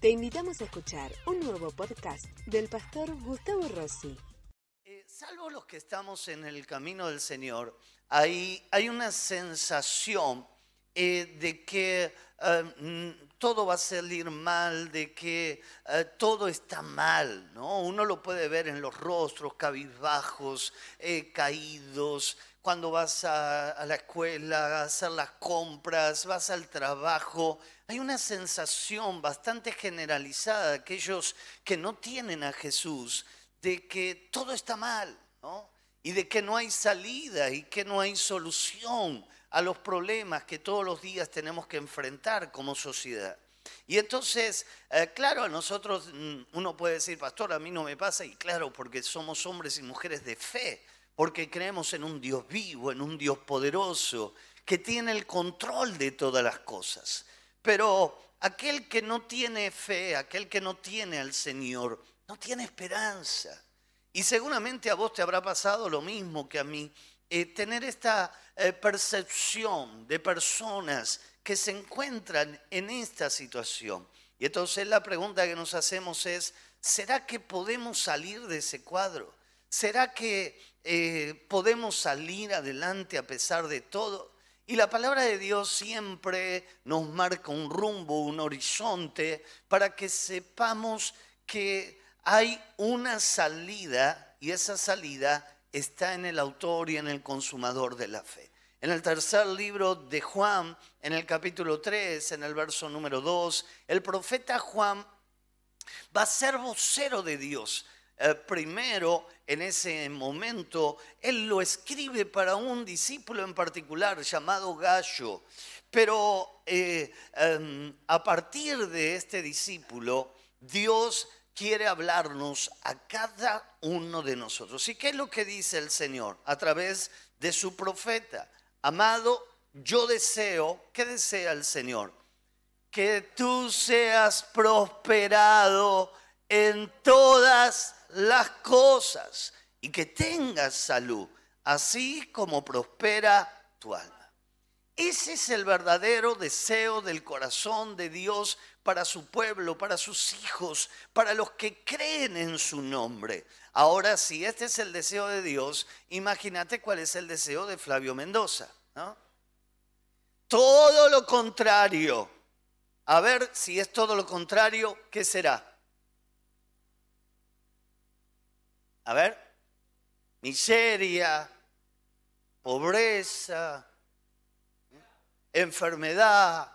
Te invitamos a escuchar un nuevo podcast del pastor Gustavo Rossi. Eh, salvo los que estamos en el camino del Señor, hay, hay una sensación eh, de que eh, mm, todo va a salir mal, de que todo está mal, ¿no? Uno lo puede ver en los rostros cabizbajos, caídos, cuando vas a, a, la escuela a hacer las compras, vas al trabajo. Hay una sensación bastante generalizada de aquellos que no tienen a Jesús de que todo está mal, ¿no? Y de que no hay salida y que no hay solución a los problemas que todos los días tenemos que enfrentar como sociedad. Y entonces, eh, claro, a nosotros mm, uno puede decir, pastor, a mí no me pasa, y claro, porque somos hombres y mujeres de fe, porque creemos en un Dios vivo, en un Dios poderoso, que tiene el control de todas las cosas. Pero aquel que no tiene fe, aquel que no tiene al Señor, no tiene esperanza. Y seguramente a vos te habrá pasado lo mismo que a mí, eh, tener esta eh, percepción de personas que se encuentran en esta situación. Y entonces la pregunta que nos hacemos es, ¿será que podemos salir de ese cuadro? ¿Será que eh, podemos salir adelante a pesar de todo? Y la palabra de Dios siempre nos marca un rumbo, un horizonte, para que sepamos que hay una salida y esa salida está en el autor y en el consumador de la fe. En el tercer libro de Juan, en el capítulo 3, en el verso número 2, el profeta Juan va a ser vocero de Dios. Eh, primero, en ese momento, él lo escribe para un discípulo en particular llamado Gallo. Pero eh, em, a partir de este discípulo, Dios quiere hablarnos a cada uno de nosotros. ¿Y qué es lo que dice el Señor a través de su profeta? Amado, yo deseo, ¿qué desea el Señor? Que tú seas prosperado en todas las cosas y que tengas salud, así como prospera tu alma. Ese es el verdadero deseo del corazón de Dios para su pueblo, para sus hijos, para los que creen en su nombre. Ahora, si este es el deseo de Dios, imagínate cuál es el deseo de Flavio Mendoza. Todo lo contrario. A ver si es todo lo contrario, ¿qué será? A ver, miseria, pobreza, enfermedad,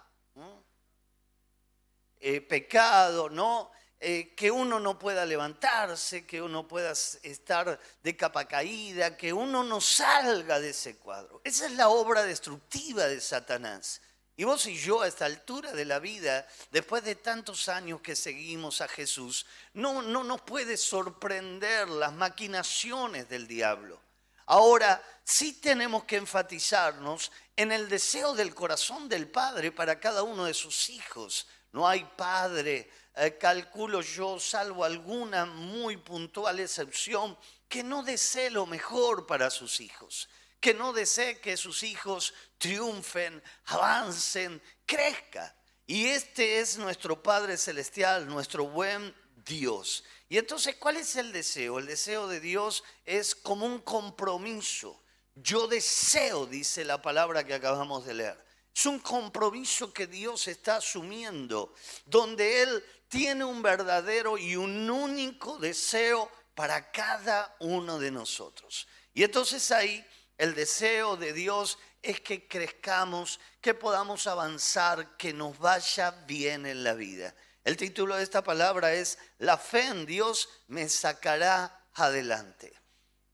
eh, pecado, ¿no? Eh, que uno no pueda levantarse, que uno pueda estar de capa caída, que uno no salga de ese cuadro. Esa es la obra destructiva de Satanás. Y vos y yo a esta altura de la vida, después de tantos años que seguimos a Jesús, no, no nos puede sorprender las maquinaciones del diablo. Ahora, sí tenemos que enfatizarnos en el deseo del corazón del Padre para cada uno de sus hijos. No hay padre, eh, calculo yo, salvo alguna muy puntual excepción, que no desee lo mejor para sus hijos, que no desee que sus hijos triunfen, avancen, crezcan. Y este es nuestro Padre Celestial, nuestro buen Dios. Y entonces, ¿cuál es el deseo? El deseo de Dios es como un compromiso. Yo deseo, dice la palabra que acabamos de leer. Es un compromiso que Dios está asumiendo, donde Él tiene un verdadero y un único deseo para cada uno de nosotros. Y entonces ahí el deseo de Dios es que crezcamos, que podamos avanzar, que nos vaya bien en la vida. El título de esta palabra es La fe en Dios me sacará adelante.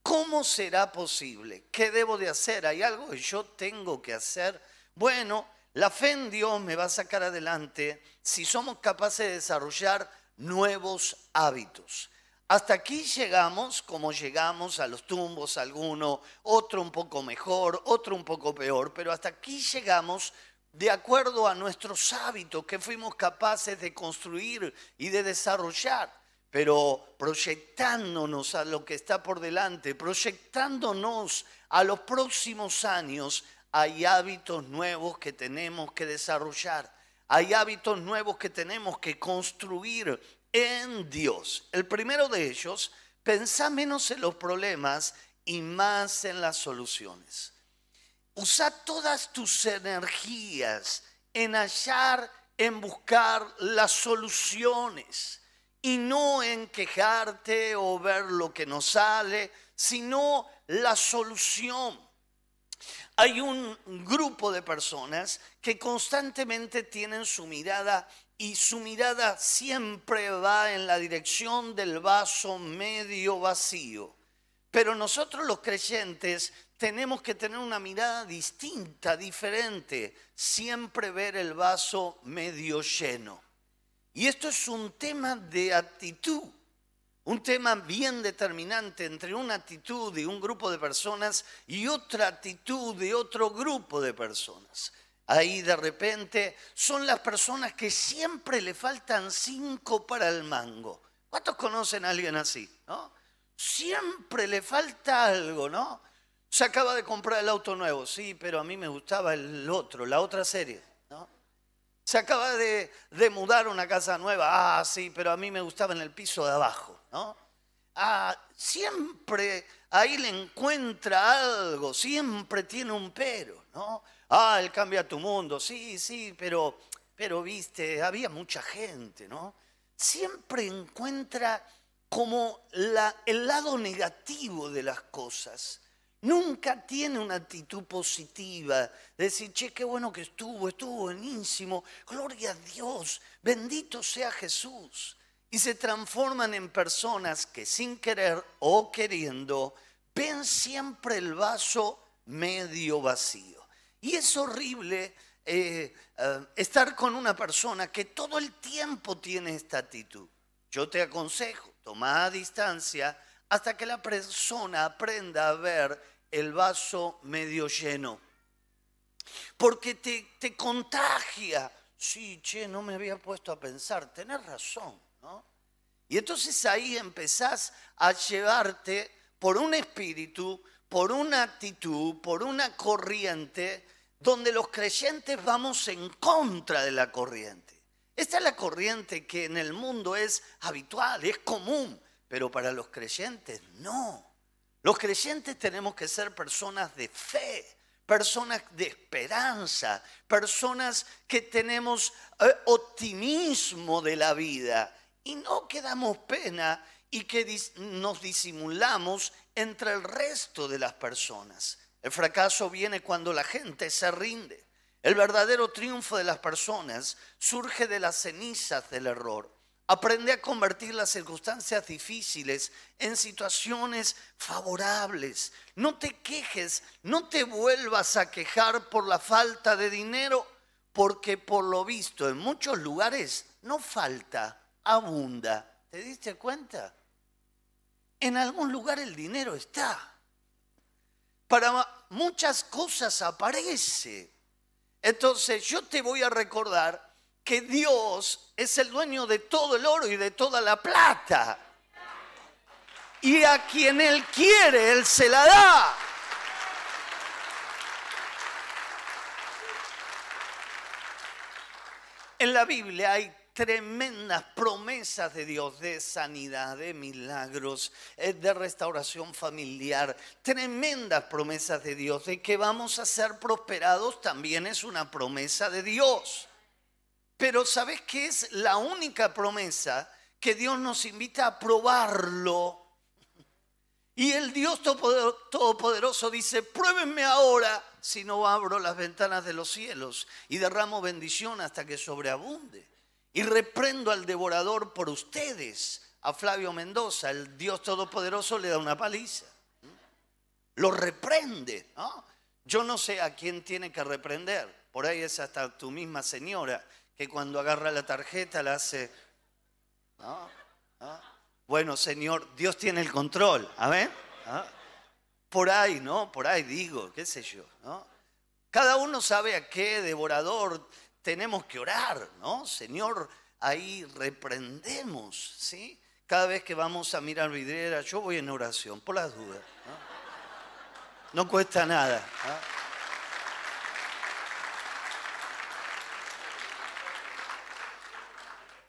¿Cómo será posible? ¿Qué debo de hacer? ¿Hay algo que yo tengo que hacer? Bueno, la fe en Dios me va a sacar adelante si somos capaces de desarrollar nuevos hábitos. Hasta aquí llegamos como llegamos a los tumbos, alguno, otro un poco mejor, otro un poco peor, pero hasta aquí llegamos de acuerdo a nuestros hábitos que fuimos capaces de construir y de desarrollar, pero proyectándonos a lo que está por delante, proyectándonos a los próximos años, hay hábitos nuevos que tenemos que desarrollar. hay hábitos nuevos que tenemos que construir en Dios. El primero de ellos, pensá menos en los problemas y más en las soluciones. Usa todas tus energías en hallar, en buscar las soluciones y no en quejarte o ver lo que no sale, sino la solución. Hay un grupo de personas que constantemente tienen su mirada y su mirada siempre va en la dirección del vaso medio vacío. Pero nosotros los creyentes tenemos que tener una mirada distinta, diferente, siempre ver el vaso medio lleno. Y esto es un tema de actitud, un tema bien determinante entre una actitud de un grupo de personas y otra actitud de otro grupo de personas. Ahí de repente son las personas que siempre le faltan cinco para el mango. ¿Cuántos conocen a alguien así? ¿no? siempre le falta algo, ¿no? Se acaba de comprar el auto nuevo, sí, pero a mí me gustaba el otro, la otra serie, ¿no? Se acaba de, mudar una casa nueva, ah, sí, pero a mí me gustaba en el piso de abajo, ¿no? Ah, siempre ahí le encuentra algo, siempre tiene un pero, ¿no? Ah, él cambia tu mundo, sí, sí, pero, pero viste, había mucha gente, ¿no? Siempre encuentra como el lado negativo de las cosas. Nunca tiene una actitud positiva de decir, che, qué bueno que estuvo, estuvo buenísimo, gloria a Dios, bendito sea Jesús. Y se transforman en personas que sin querer o queriendo ven siempre el vaso medio vacío. Y es horrible eh, eh, estar con una persona que todo el tiempo tiene esta actitud. Yo te aconsejo, toma distancia hasta que la persona aprenda a ver el vaso medio lleno. Porque te, te contagia. Sí, che, no me había puesto a pensar, tenés razón, ¿no? Y entonces ahí empezás a llevarte por un espíritu, por una actitud, por una corriente, donde los creyentes vamos en contra de la corriente. Esta es la corriente que en el mundo es habitual, es común, pero para los creyentes no. Los creyentes tenemos que ser personas de fe, personas de esperanza, personas que tenemos eh, optimismo de la vida y no que damos pena y que nos disimulamos entre el resto de las personas. El fracaso viene cuando la gente se rinde. El verdadero triunfo de las personas surge de las cenizas del error. Aprende a convertir las circunstancias difíciles en situaciones favorables. No te quejes, no te vuelvas a quejar por la falta de dinero, porque por lo visto en muchos lugares no falta, abunda. ¿Te diste cuenta? En algún lugar el dinero está. Para muchas cosas aparece. Entonces yo te voy a recordar que Dios es el dueño de todo el oro y de toda la plata. Y a quien Él quiere, Él se la da. En la Biblia hay tremendas promesas de Dios de sanidad, de milagros, eh, de restauración familiar, tremendas promesas de Dios de que vamos a ser prosperados también es una promesa de Dios. Pero ¿sabes qué es la única promesa que Dios nos invita a probarlo? Y el Dios Todopoderoso dice, pruébenme ahora si no abro las ventanas de los cielos y derramo bendición hasta que sobreabunde. Y reprendo al devorador por ustedes. A Flavio Mendoza, el Dios Todopoderoso le da una paliza. Lo reprende. Yo no sé a quién tiene que reprender. Por ahí es hasta tu misma señora que cuando agarra la tarjeta la hace... Bueno, Señor, Dios tiene el control. A. Por ahí, ¿no? Por ahí digo, qué sé yo. Cada uno sabe a qué devorador tenemos que orar, ¿no? Señor, ahí reprendemos, ¿sí? Cada vez que vamos a mirar vidriera, yo voy en oración, por las dudas. No, cuesta nada.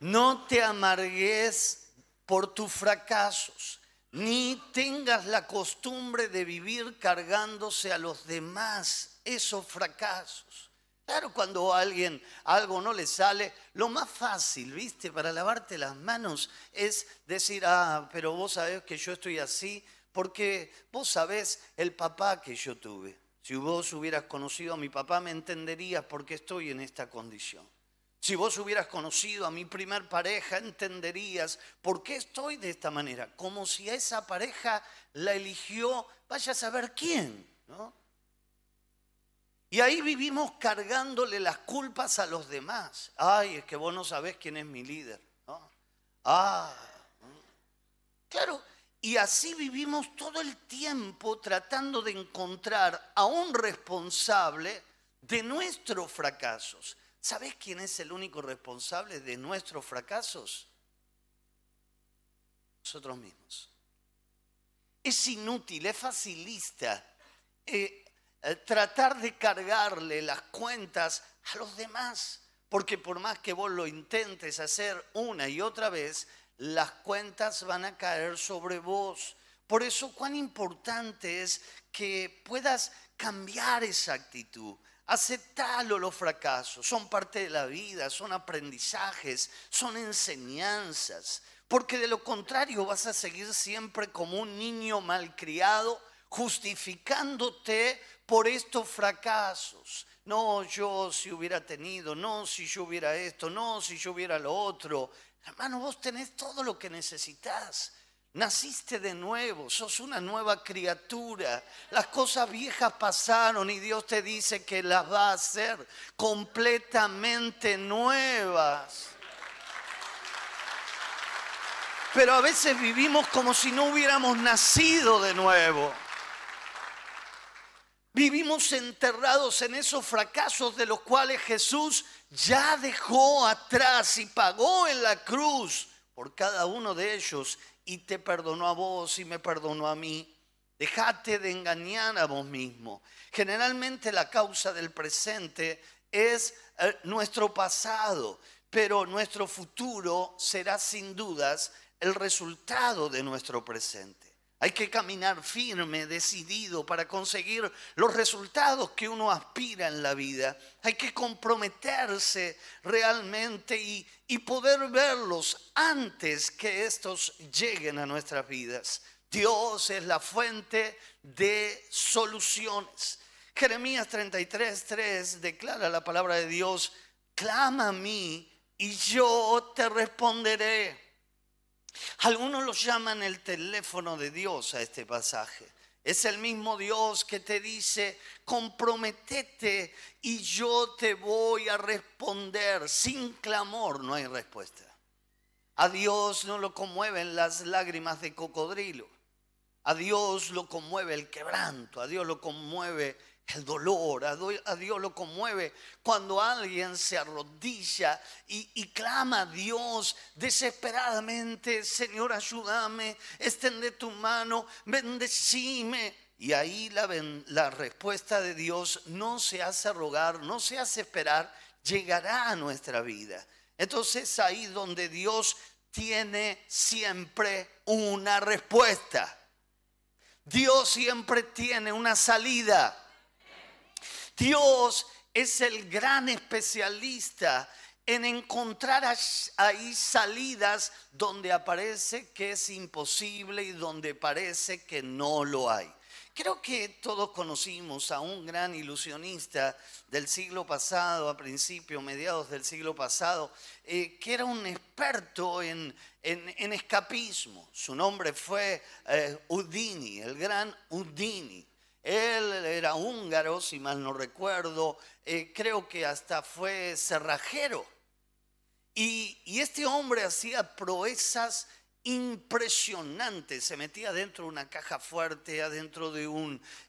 no te amargues por tus fracasos, ni tengas la costumbre de vivir cargándose a los demás esos fracasos. Claro, cuando a alguien algo no le sale, lo más fácil, viste, para lavarte las manos es decir, ah, pero vos sabés que yo estoy así, porque vos sabés el papá que yo tuve. Si vos hubieras conocido a mi papá, me entenderías por qué estoy en esta condición. Si vos hubieras conocido a mi primer pareja, entenderías por qué estoy de esta manera. Como si a esa pareja la eligió, vaya a saber quién, ¿no? Y ahí vivimos cargándole las culpas a los demás. Ay, es que vos no sabés quién es mi líder. ¿no? Ah, claro. Y así vivimos todo el tiempo tratando de encontrar a un responsable de nuestros fracasos. ¿Sabés quién es el único responsable de nuestros fracasos? Nosotros mismos. Es inútil, es facilista. Eh, tratar de cargarle las cuentas a los demás. Porque por más que vos lo intentes hacer una y otra vez, las cuentas van a caer sobre vos. Por eso cuán importante es que puedas cambiar esa actitud. Aceptalo los fracasos, son parte de la vida, son aprendizajes, son enseñanzas. Porque de lo contrario vas a seguir siempre como un niño malcriado, justificándote por estos fracasos. No, yo si hubiera tenido, no, si yo hubiera esto, no, si yo hubiera lo otro. Hermano, vos tenés todo lo que necesitas. Naciste de nuevo, sos una nueva criatura. Las cosas viejas pasaron y Dios te dice que las va a hacer completamente nuevas. Pero a veces vivimos como si no hubiéramos nacido de nuevo. Vivimos enterrados en esos fracasos de los cuales Jesús ya dejó atrás y pagó en la cruz por cada uno de ellos y te perdonó a vos y me perdonó a mí. Dejate de engañar a vos mismo. Generalmente la causa del presente es eh, nuestro pasado, pero nuestro futuro será sin dudas el resultado de nuestro presente. Hay que caminar firme, decidido para conseguir los resultados que uno aspira en la vida. Hay que comprometerse realmente y, poder verlos antes que estos lleguen a nuestras vidas. Dios es la fuente de soluciones. Jeremías 33, 3 declara la palabra de Dios, clama a mí y yo te responderé algunos lo llaman el teléfono de Dios a este pasaje. Es el mismo Dios que te dice, comprometete y yo te voy a responder. Sin clamor no hay respuesta. A Dios no lo conmueven las lágrimas de cocodrilo. A Dios lo conmueve el quebranto. A Dios lo conmueve el dolor, a Dios lo conmueve cuando alguien se arrodilla y, clama a Dios desesperadamente, Señor, ayúdame, extende tu mano, bendecime. Y ahí la, la respuesta de Dios no se hace rogar, no se hace esperar, llegará a nuestra vida. Entonces ahí donde Dios tiene siempre una respuesta. Dios siempre tiene una salida. Dios es el gran especialista en encontrar ahí salidas donde aparece que es imposible y donde parece que no lo hay. Creo que todos conocimos a un gran ilusionista del siglo pasado, a principios, mediados del siglo pasado, eh, que era un experto en, escapismo. Su nombre fue eh, Udini, el gran Udini. Él era húngaro, si mal no recuerdo, eh, creo que hasta fue cerrajero. Y, este hombre hacía proezas impresionantes. Se metía dentro de una caja fuerte, adentro de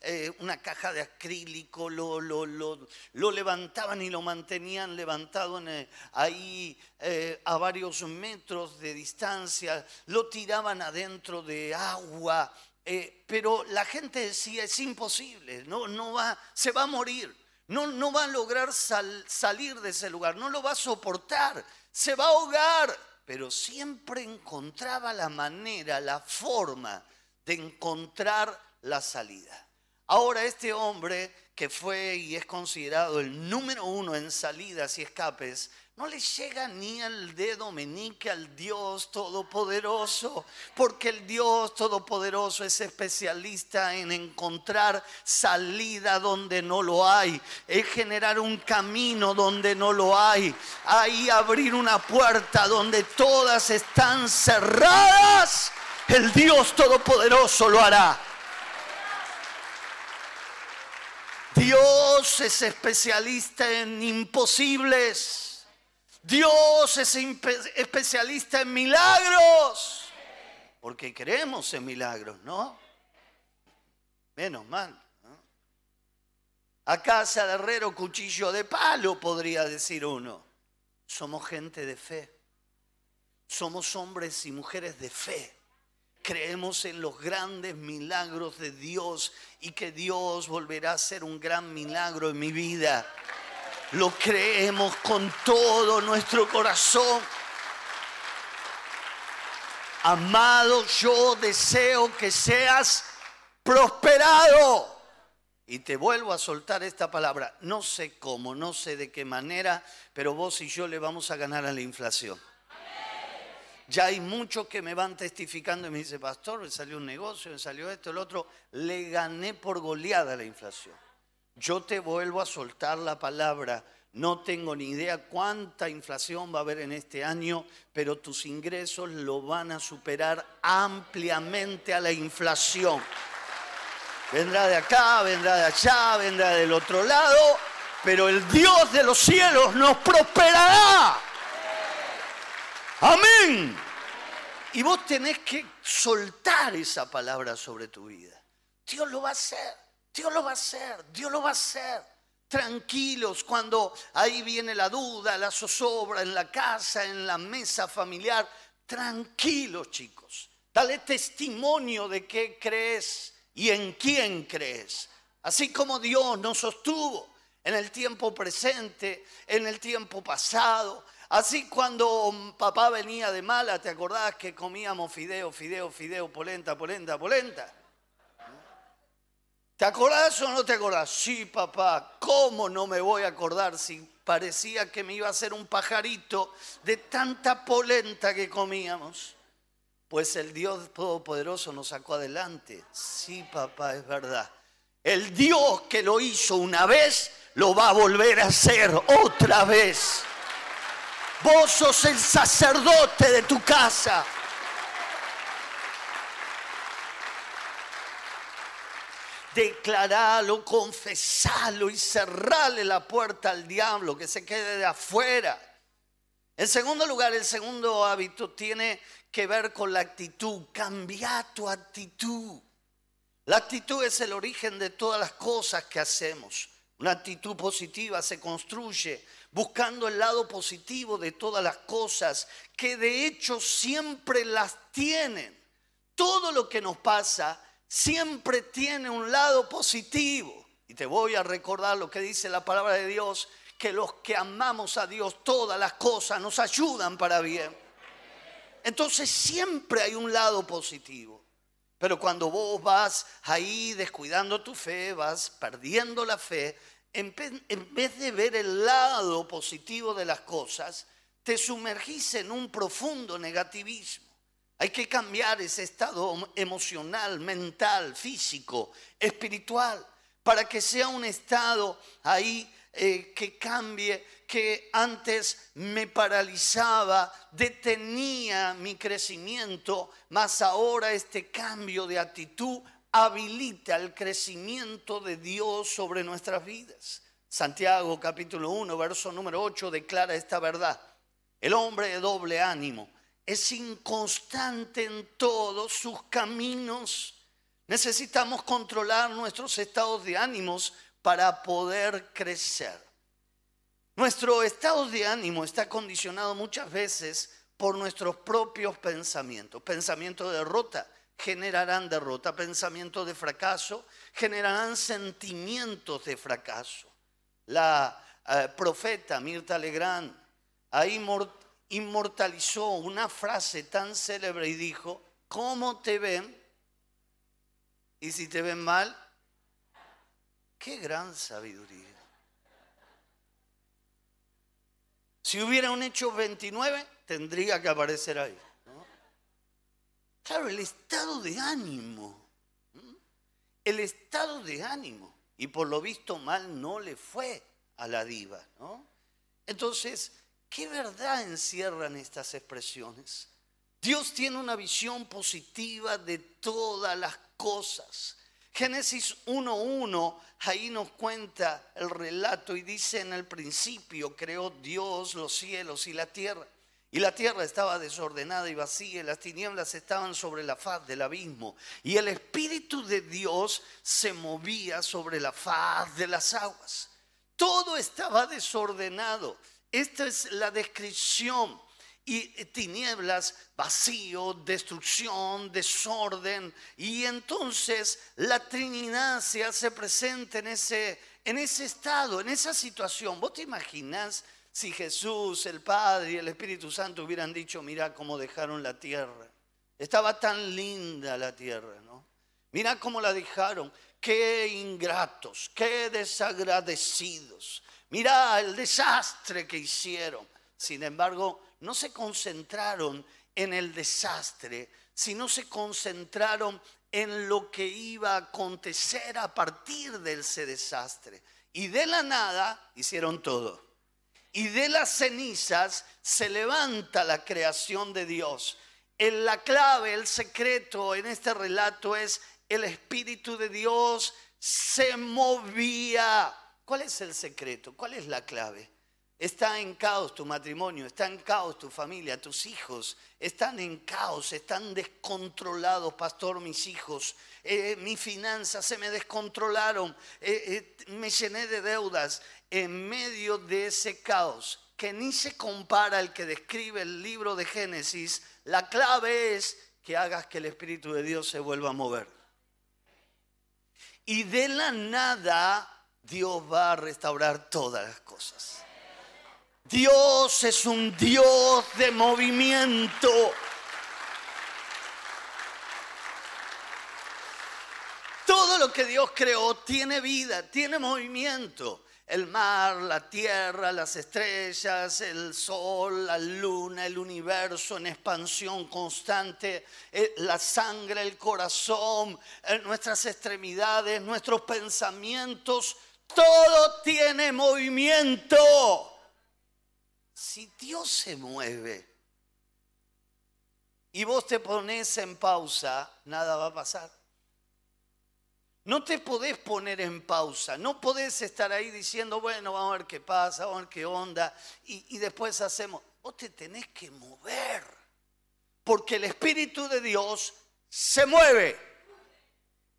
eh, una caja de acrílico, lo, levantaban y lo mantenían levantado eh, ahí a varios metros de distancia, lo tiraban adentro de agua, eh, pero la gente decía, es imposible, no, no va, se va a morir. No, no va a lograr salir de ese lugar, no lo va a soportar, se va a ahogar. Pero siempre encontraba la manera, la forma de encontrar la salida. Ahora este hombre que fue y es considerado el número uno en salidas y escapes, no le llega ni al dedo meñique al Dios Todopoderoso, porque el Dios Todopoderoso es especialista en encontrar salida donde no lo hay, es generar un camino donde no lo hay, ahí abrir una puerta donde todas están cerradas, el Dios Todopoderoso lo hará. Dios es especialista en imposibles. Dios es especialista en milagros. Porque creemos en milagros, ¿no? Menos mal. A casa de herrero, cuchillo de palo, podría decir uno. Somos gente de fe. Somos hombres y mujeres de fe creemos en los grandes milagros de Dios y que Dios volverá a hacer un gran milagro en mi vida. Lo creemos con todo nuestro corazón. Amado, yo deseo que seas prosperado. Y te vuelvo a soltar esta palabra. No sé cómo, no sé de qué manera, pero vos y yo le vamos a ganar a la inflación. Ya hay muchos que me van testificando y me dice, pastor, me salió un negocio, me salió esto, el otro. Le gané por goleada la inflación. Yo te vuelvo a soltar la palabra. No tengo ni idea cuánta inflación va a haber en este año, pero tus ingresos lo van a superar ampliamente a la inflación. Vendrá de acá, vendrá de allá, vendrá del otro lado, pero el Dios de los cielos nos prosperará. Amén. Y vos tenés que soltar esa palabra sobre tu vida. Dios lo va a hacer, Dios lo va a hacer, Dios lo va a hacer. Tranquilos cuando ahí viene la duda, la zozobra en la casa, en la mesa familiar. Tranquilos chicos. Dale testimonio de qué crees y en quién crees. Así como Dios nos sostuvo en el tiempo presente, en el tiempo pasado, Así cuando papá venía de mala, ¿te acordás que comíamos fideo, fideo, fideo, polenta, polenta, polenta? ¿Te acordás o no te acordás? Sí, papá, ¿cómo no me voy a acordar si parecía que me iba a hacer un pajarito de tanta polenta que comíamos? Pues el Dios Todopoderoso nos sacó adelante. Sí, papá, es verdad. El Dios que lo hizo una vez, lo va a volver a hacer otra vez. Vos sos el sacerdote de tu casa. Declaralo, confesalo y cerrale la puerta al diablo que se quede de afuera. En segundo lugar, el segundo hábito tiene que ver con la actitud. Cambia tu actitud. La actitud es el origen de todas las cosas que hacemos. Una actitud positiva se construye buscando el lado positivo de todas las cosas, que de hecho siempre las tienen. Todo lo que nos pasa siempre tiene un lado positivo. Y te voy a recordar lo que dice la palabra de Dios, que los que amamos a Dios, todas las cosas nos ayudan para bien. Entonces siempre hay un lado positivo. Pero cuando vos vas ahí descuidando tu fe, vas perdiendo la fe, en vez de ver el lado positivo de las cosas, te sumergís en un profundo negativismo. Hay que cambiar ese estado emocional, mental, físico, espiritual, para que sea un estado ahí eh, que cambie, que antes me paralizaba, detenía mi crecimiento, más ahora este cambio de actitud habilita el crecimiento de Dios sobre nuestras vidas. Santiago capítulo 1, verso número 8 declara esta verdad. El hombre de doble ánimo es inconstante en todos sus caminos. Necesitamos controlar nuestros estados de ánimos para poder crecer. Nuestro estado de ánimo está condicionado muchas veces por nuestros propios pensamientos, pensamiento de derrota, generarán derrota, pensamientos de fracaso, generarán sentimientos de fracaso. la eh, profeta Mirta Legrand, ahí inmortalizó una frase tan célebre y dijo, ¿cómo te ven? Y si te ven mal, qué gran sabiduría. Si hubiera un hecho 29, tendría que aparecer ahí. Claro, el estado de ánimo. El estado de ánimo. Y por lo visto mal no le fue a la diva. ¿no? Entonces, ¿qué verdad encierran estas expresiones? Dios tiene una visión positiva de todas las cosas. Génesis 1.1, ahí nos cuenta el relato y dice en el principio creó Dios los cielos y la tierra. Y la tierra estaba desordenada y vacía, y las tinieblas estaban sobre la faz del abismo. Y el Espíritu de Dios se movía sobre la faz de las aguas. Todo estaba desordenado. Esta es la descripción. Y tinieblas, vacío, destrucción, desorden. Y entonces la Trinidad se hace presente en ese, en ese estado, en esa situación. ¿Vos te imaginas si Jesús, el Padre y el Espíritu Santo hubieran dicho, mira cómo dejaron la tierra. Estaba tan linda la tierra, ¿no? Mira cómo la dejaron. Qué ingratos, qué desagradecidos. Mira el desastre que hicieron. Sin embargo, no se concentraron en el desastre, sino se concentraron en lo que iba a acontecer a partir de ese desastre. Y de la nada hicieron todo y de las cenizas se levanta la creación de Dios. En la clave, el secreto en este relato es el Espíritu de Dios se movía. ¿Cuál es el secreto? ¿Cuál es la clave? Está en caos tu matrimonio, está en caos tu familia, tus hijos, están en caos, están descontrolados, pastor, mis hijos, eh, mis finanzas se me descontrolaron, eh, eh, me llené de deudas, en medio de ese caos que ni se compara al que describe el libro de Génesis, la clave es que hagas que el Espíritu de Dios se vuelva a mover. Y de la nada Dios va a restaurar todas las cosas. Dios es un Dios de movimiento. Todo lo que Dios creó tiene vida, tiene movimiento el mar, la tierra, las estrellas, el sol, la luna, el universo en expansión constante, eh, la sangre, el corazón, eh, nuestras extremidades, nuestros pensamientos, todo tiene movimiento. Si Dios se mueve y vos te pones en pausa, nada va a pasar. No te podés poner en pausa, no podés estar ahí diciendo, bueno, vamos a ver qué pasa, vamos a ver qué onda, y, después hacemos. Vos te tenés que mover, porque el Espíritu de Dios se mueve.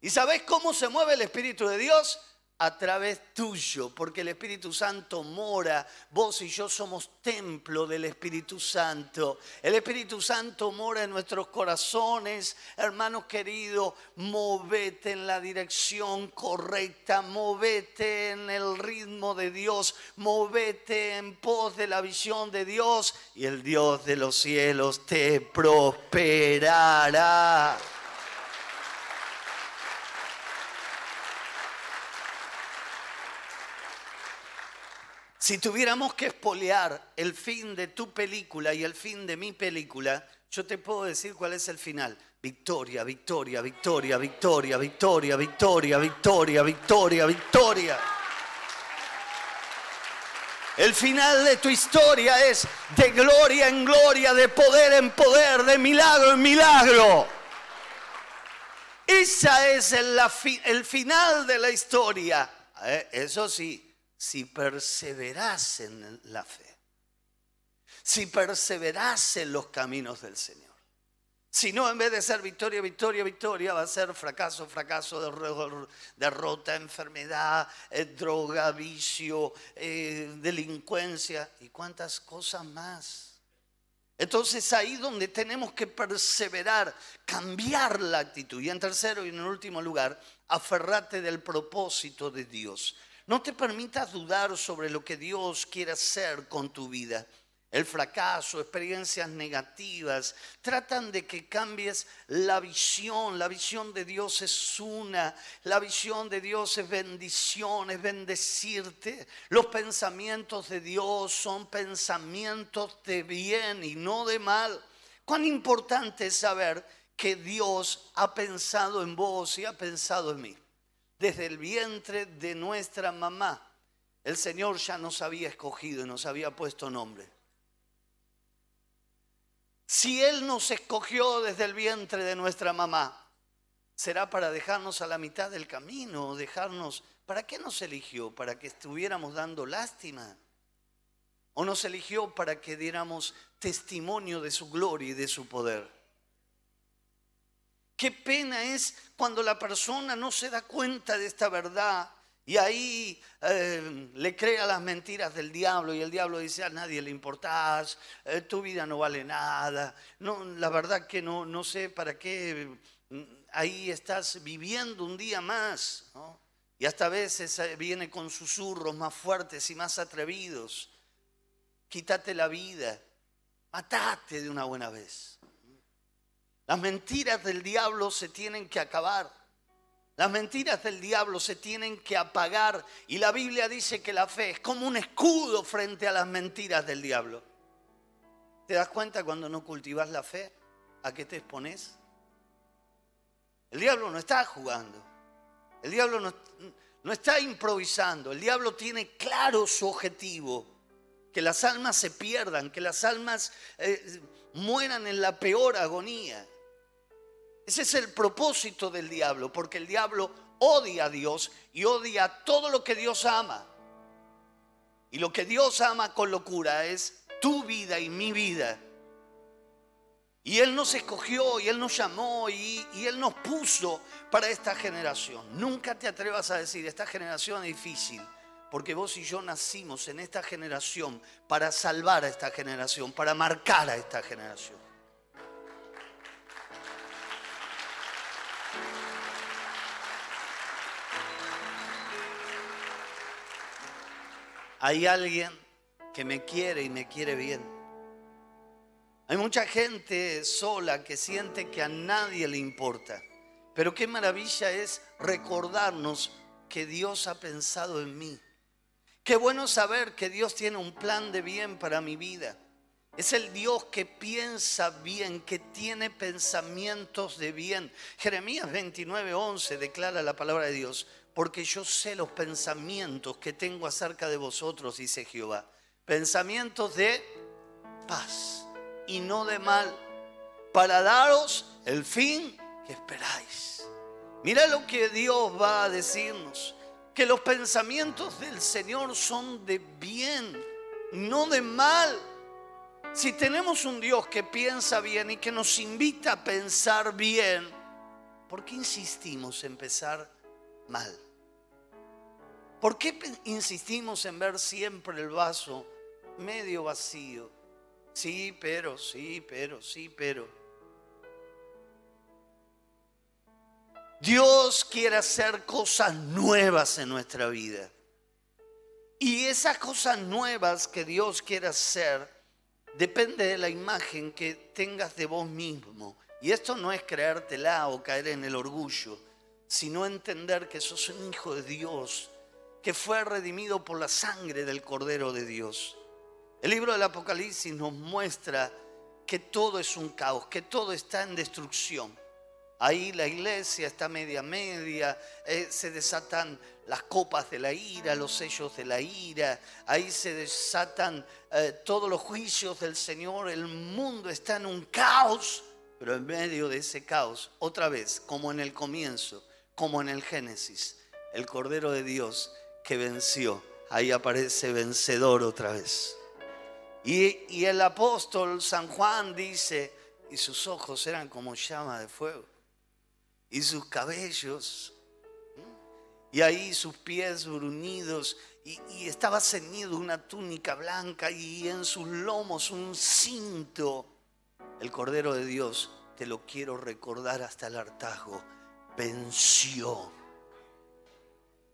¿Y sabés cómo se mueve el Espíritu de Dios? A través tuyo, porque el Espíritu Santo mora. Vos y yo somos templo del Espíritu Santo. El Espíritu Santo mora en nuestros corazones. Hermanos queridos, movete en la dirección correcta, movete en el ritmo de Dios, movete en pos de la visión de Dios y el Dios de los cielos te prosperará. Si tuviéramos que espolear el fin de tu película y el fin de mi película, yo te puedo decir cuál es el final. Victoria, victoria, victoria, victoria, victoria, victoria, victoria, victoria, victoria. El final de tu historia es de gloria en gloria, de poder en poder, de milagro en milagro. Esa es el, final de la historia. Eh, eso sí, si perseveras en la fe, si perseveras en los caminos del Señor. Si no, en vez de ser victoria, victoria, victoria, va a ser fracaso, fracaso, derrota, enfermedad, eh, droga, vicio, eh, delincuencia y cuántas cosas más. Entonces ahí donde tenemos que perseverar, cambiar la actitud. Y en tercero y en último lugar, aferrate del propósito de Dios. No te permitas dudar sobre lo que Dios quiere hacer con tu vida. El fracaso, experiencias negativas, tratan de que cambies la visión. La visión de Dios es una. La visión de Dios es bendición, es bendecirte. Los pensamientos de Dios son pensamientos de bien y no de mal. Cuán importante es saber que Dios ha pensado en vos y ha pensado en mí. Desde el vientre de nuestra mamá, el Señor ya nos había escogido y nos había puesto nombre. Si Él nos escogió desde el vientre de nuestra mamá, será para dejarnos a la mitad del camino, dejarnos... ¿Para qué nos eligió? ¿Para que estuviéramos dando lástima? ¿O nos eligió para que diéramos testimonio de su gloria y de su poder? Qué pena es cuando la persona no se da cuenta de esta verdad y ahí eh, le crea las mentiras del diablo y el diablo dice a nadie le importás, eh, tu vida no vale nada, no, la verdad que no, no sé para qué mm, ahí estás viviendo un día más. Y hasta a veces eh, viene con susurros más fuertes y más atrevidos. Quítate la vida, matate de una buena vez. Las mentiras del diablo se tienen que acabar. Las mentiras del diablo se tienen que apagar y la Biblia dice que la fe es como un escudo frente a las mentiras del diablo. ¿Te das cuenta cuando no cultivas la fe? ¿A qué te expones? El diablo no está jugando. El diablo no, está improvisando. El diablo tiene claro su objetivo. Que las almas se pierdan, que las almas eh, mueran en la peor agonía. Ese es el propósito del diablo, porque el diablo odia a Dios y odia todo lo que Dios ama. Y lo que Dios ama con locura es tu vida y mi vida. Y Él nos escogió y Él nos llamó y, y, Él nos puso para esta generación. Nunca te atrevas a decir, esta generación es difícil, porque vos y yo nacimos en esta generación para salvar a esta generación, para marcar a esta generación. Hay alguien que me quiere y me quiere bien. Hay mucha gente sola que siente que a nadie le importa. Pero qué maravilla es recordarnos que Dios ha pensado en mí. Qué bueno saber que Dios tiene un plan de bien para mi vida. Es el Dios que piensa bien, que tiene pensamientos de bien. Jeremías 29:11 declara la palabra de Dios porque yo sé los pensamientos que tengo acerca de vosotros, dice Jehová. Pensamientos de paz y no de mal, para daros el fin que esperáis. Mira lo que Dios va a decirnos, que los pensamientos del Señor son de bien, no de mal. Si tenemos un Dios que piensa bien y que nos invita a pensar bien, ¿por qué insistimos en pensar mal? ¿Por qué insistimos en ver siempre el vaso medio vacío? Sí, pero, sí, pero, sí, pero. Dios quiere hacer cosas nuevas en nuestra vida. Y esas cosas nuevas que Dios quiere hacer depende de la imagen que tengas de vos mismo. Y esto no es creértela o caer en el orgullo, sino entender que sos un hijo de Dios que fue redimido por la sangre del Cordero de Dios. El libro del Apocalipsis nos muestra que todo es un caos, que todo está en destrucción. Ahí la iglesia está media media, eh, se desatan las copas de la ira, los sellos de la ira, ahí se desatan eh, todos los juicios del Señor, el mundo está en un caos, pero en medio de ese caos, otra vez, como en el comienzo, como en el Génesis, el Cordero de Dios que venció. Ahí aparece vencedor otra vez. Y, el apóstol San Juan dice, y sus ojos eran como llama de fuego, y sus cabellos, y ahí sus pies bruñidos, y, y estaba ceñido una túnica blanca, y en sus lomos un cinto. El Cordero de Dios, te lo quiero recordar hasta el hartazgo, venció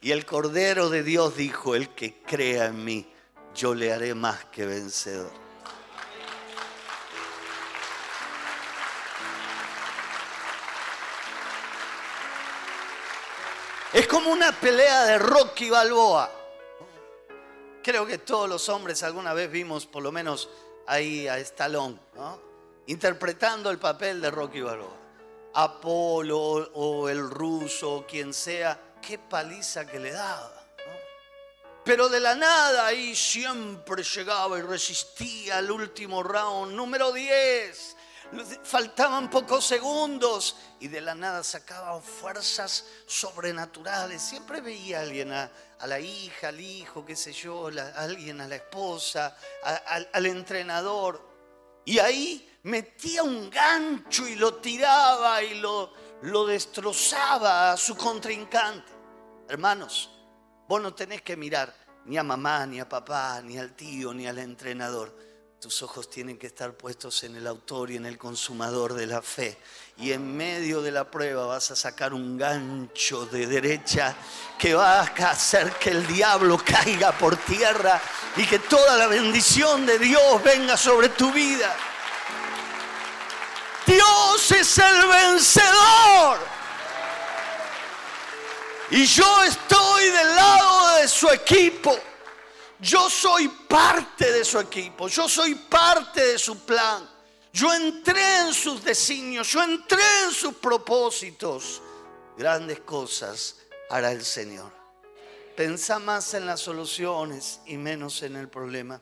Y el Cordero de Dios dijo, el que crea en mí, yo le haré más que vencedor. Es como una pelea de Rocky Balboa. Creo que todos los hombres alguna vez vimos por lo menos ahí a Stallone, interpretando el papel de Rocky Balboa. Apolo o el ruso, quien sea, qué paliza que le daba. Pero de la nada ahí siempre llegaba y resistía al último round, número 10. Faltaban pocos segundos y de la nada sacaban fuerzas sobrenaturales. Siempre veía a alguien, a, la hija, al hijo, qué sé yo, a alguien, a la esposa, al entrenador. Y ahí metía un gancho y lo tiraba y lo, lo destrozaba a su contrincante. Hermanos, vos no tenés que mirar ni a mamá, ni a papá, ni al tío, ni al entrenador. Tus ojos tienen que estar puestos en el autor y en el consumador de la fe. Y en medio de la prueba vas a sacar un gancho de derecha que va a hacer que el diablo caiga por tierra y que toda la bendición de Dios venga sobre tu vida. Dios es el vencedor. Y yo estoy del lado de su equipo. Yo soy parte de su equipo. Yo soy parte de su plan. Yo entré en sus designios. Yo entré en sus propósitos. Grandes cosas hará el Señor. Pensa más en las soluciones y menos en el problema.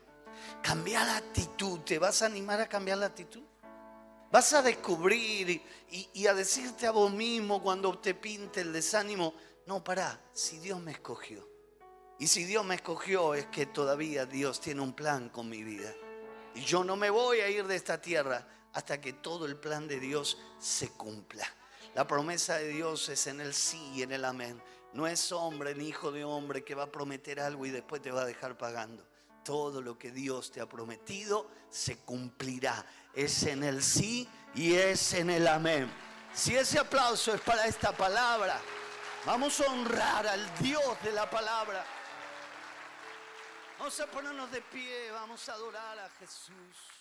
Cambia la actitud. ¿Te vas a animar a cambiar la actitud? Vas a descubrir y, a decirte a vos mismo cuando te pinte el desánimo no, pará, si Dios me escogió. Y si Dios me escogió es que todavía Dios tiene un plan con mi vida. Y yo no me voy a ir de esta tierra hasta que todo el plan de Dios se cumpla. La promesa de Dios es en el sí y en el amén. No es hombre ni hijo de hombre que va a prometer algo y después te va a dejar pagando. Todo lo que Dios te ha prometido se cumplirá. Es en el sí y es en el amén. Si ese aplauso es para esta palabra, Vamos a honrar al Dios de la palabra. Vamos a ponernos de pie, vamos a adorar a Jesús.